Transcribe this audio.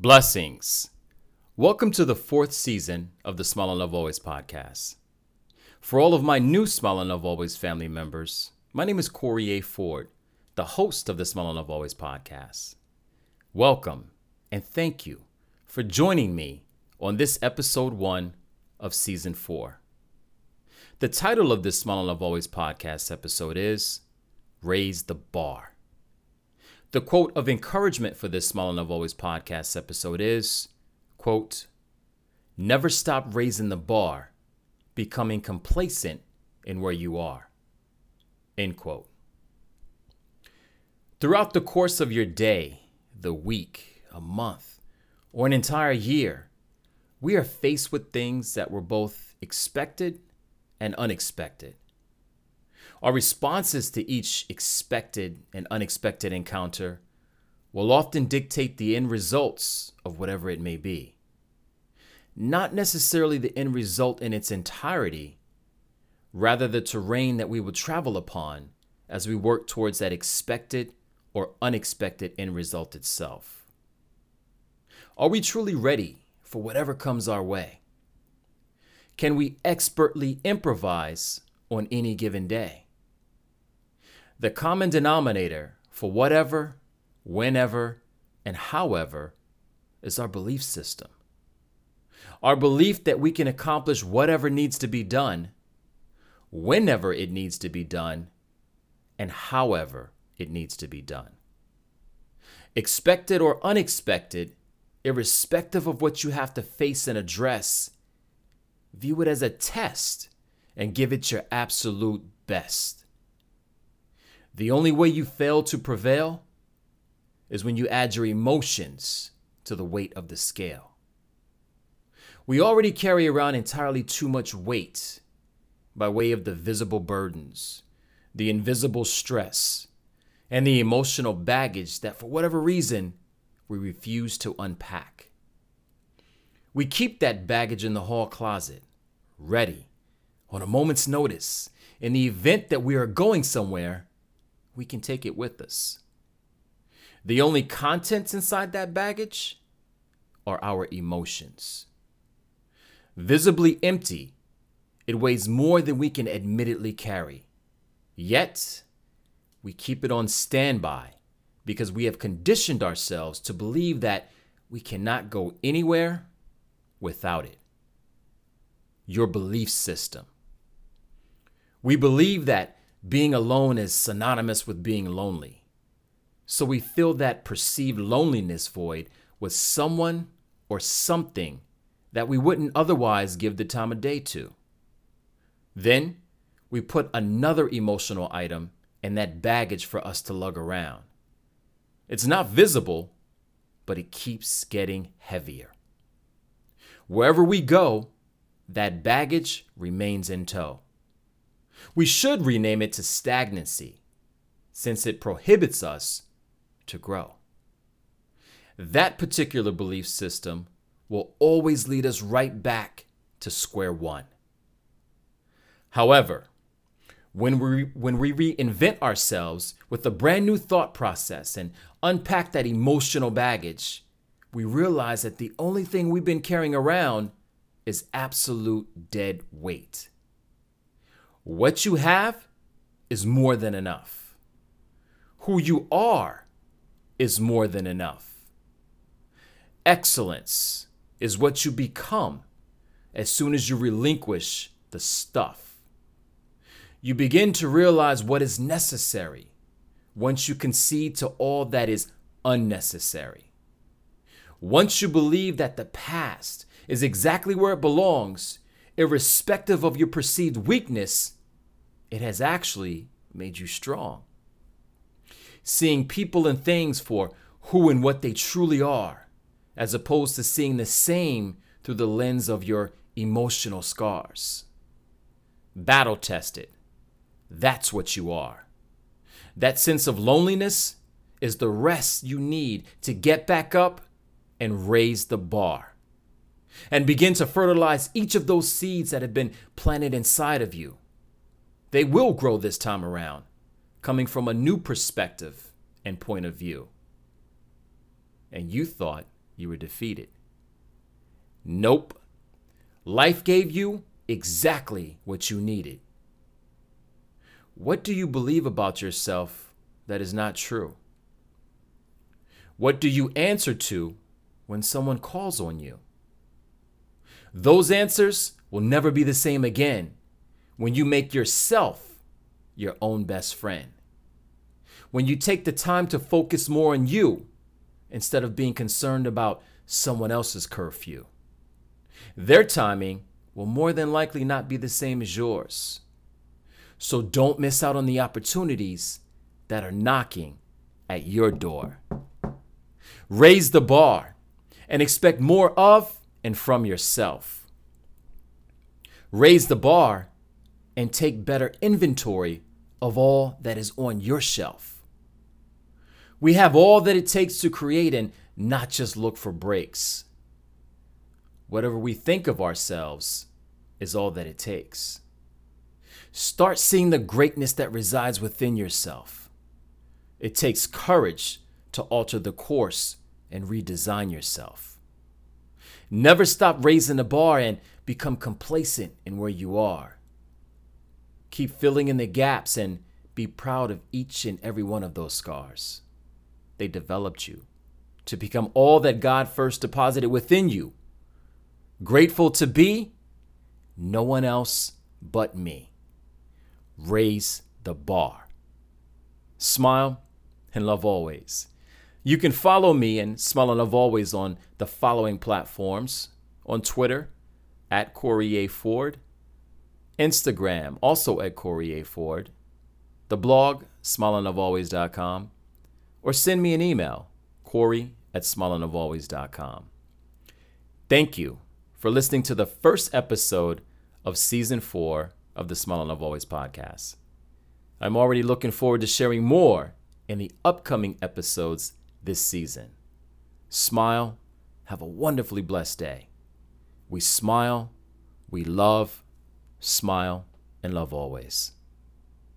Blessings. Welcome to the fourth season of the Smile and Love Always podcast. For all of my new Smile and Love Always family members, my name is Corey A. Ford, the host of the Smile and Love Always podcast. Welcome and thank you for joining me on this episode one of season four. The title of this Smile and Love Always podcast episode is Raise the Bar. The quote of encouragement for this Small Love Always podcast episode is, quote, Never stop raising the bar, becoming complacent in where you are. End quote. Throughout the course of your day, the week, a month, or an entire year, we are faced with things that were both expected and unexpected. Our responses to each expected and unexpected encounter will often dictate the end results of whatever it may be. Not necessarily the end result in its entirety, rather, the terrain that we will travel upon as we work towards that expected or unexpected end result itself. Are we truly ready for whatever comes our way? Can we expertly improvise on any given day? The common denominator for whatever, whenever, and however is our belief system. Our belief that we can accomplish whatever needs to be done, whenever it needs to be done, and however it needs to be done. Expected or unexpected, irrespective of what you have to face and address, view it as a test and give it your absolute best. The only way you fail to prevail is when you add your emotions to the weight of the scale. We already carry around entirely too much weight by way of the visible burdens, the invisible stress, and the emotional baggage that, for whatever reason, we refuse to unpack. We keep that baggage in the hall closet, ready, on a moment's notice, in the event that we are going somewhere we can take it with us. The only contents inside that baggage are our emotions. Visibly empty, it weighs more than we can admittedly carry. Yet, we keep it on standby because we have conditioned ourselves to believe that we cannot go anywhere without it. Your belief system. We believe that being alone is synonymous with being lonely. So we fill that perceived loneliness void with someone or something that we wouldn't otherwise give the time of day to. Then we put another emotional item in that baggage for us to lug around. It's not visible, but it keeps getting heavier. Wherever we go, that baggage remains in tow. We should rename it to stagnancy, since it prohibits us to grow. That particular belief system will always lead us right back to square one. However, when we, when we reinvent ourselves with a brand new thought process and unpack that emotional baggage, we realize that the only thing we've been carrying around is absolute dead weight. What you have is more than enough. Who you are is more than enough. Excellence is what you become as soon as you relinquish the stuff. You begin to realize what is necessary once you concede to all that is unnecessary. Once you believe that the past is exactly where it belongs, irrespective of your perceived weakness, it has actually made you strong. Seeing people and things for who and what they truly are, as opposed to seeing the same through the lens of your emotional scars. Battle tested. That's what you are. That sense of loneliness is the rest you need to get back up and raise the bar and begin to fertilize each of those seeds that have been planted inside of you. They will grow this time around, coming from a new perspective and point of view. And you thought you were defeated. Nope. Life gave you exactly what you needed. What do you believe about yourself that is not true? What do you answer to when someone calls on you? Those answers will never be the same again when you make yourself your own best friend. When you take the time to focus more on you instead of being concerned about someone else's curfew. Their timing will more than likely not be the same as yours. So don't miss out on the opportunities that are knocking at your door. Raise the bar and expect more of and from yourself. Raise the bar and take better inventory of all that is on your shelf. We have all that it takes to create and not just look for breaks. Whatever we think of ourselves is all that it takes. Start seeing the greatness that resides within yourself. It takes courage to alter the course and redesign yourself. Never stop raising the bar and become complacent in where you are. Keep filling in the gaps and be proud of each and every one of those scars. They developed you to become all that God first deposited within you. Grateful to be no one else but me. Raise the bar. Smile and love always. You can follow me and Smile and Love Always on the following platforms on Twitter at Corey A. Ford, Instagram also at Corey A. Ford, the blog smileandlovealways.com, or send me an email, Corey at smileandlovealways.com. Thank you for listening to the first episode of season four of the Smile and Love Always podcast. I'm already looking forward to sharing more in the upcoming episodes this season. Smile, have a wonderfully blessed day. We smile, we love, smile, and love always.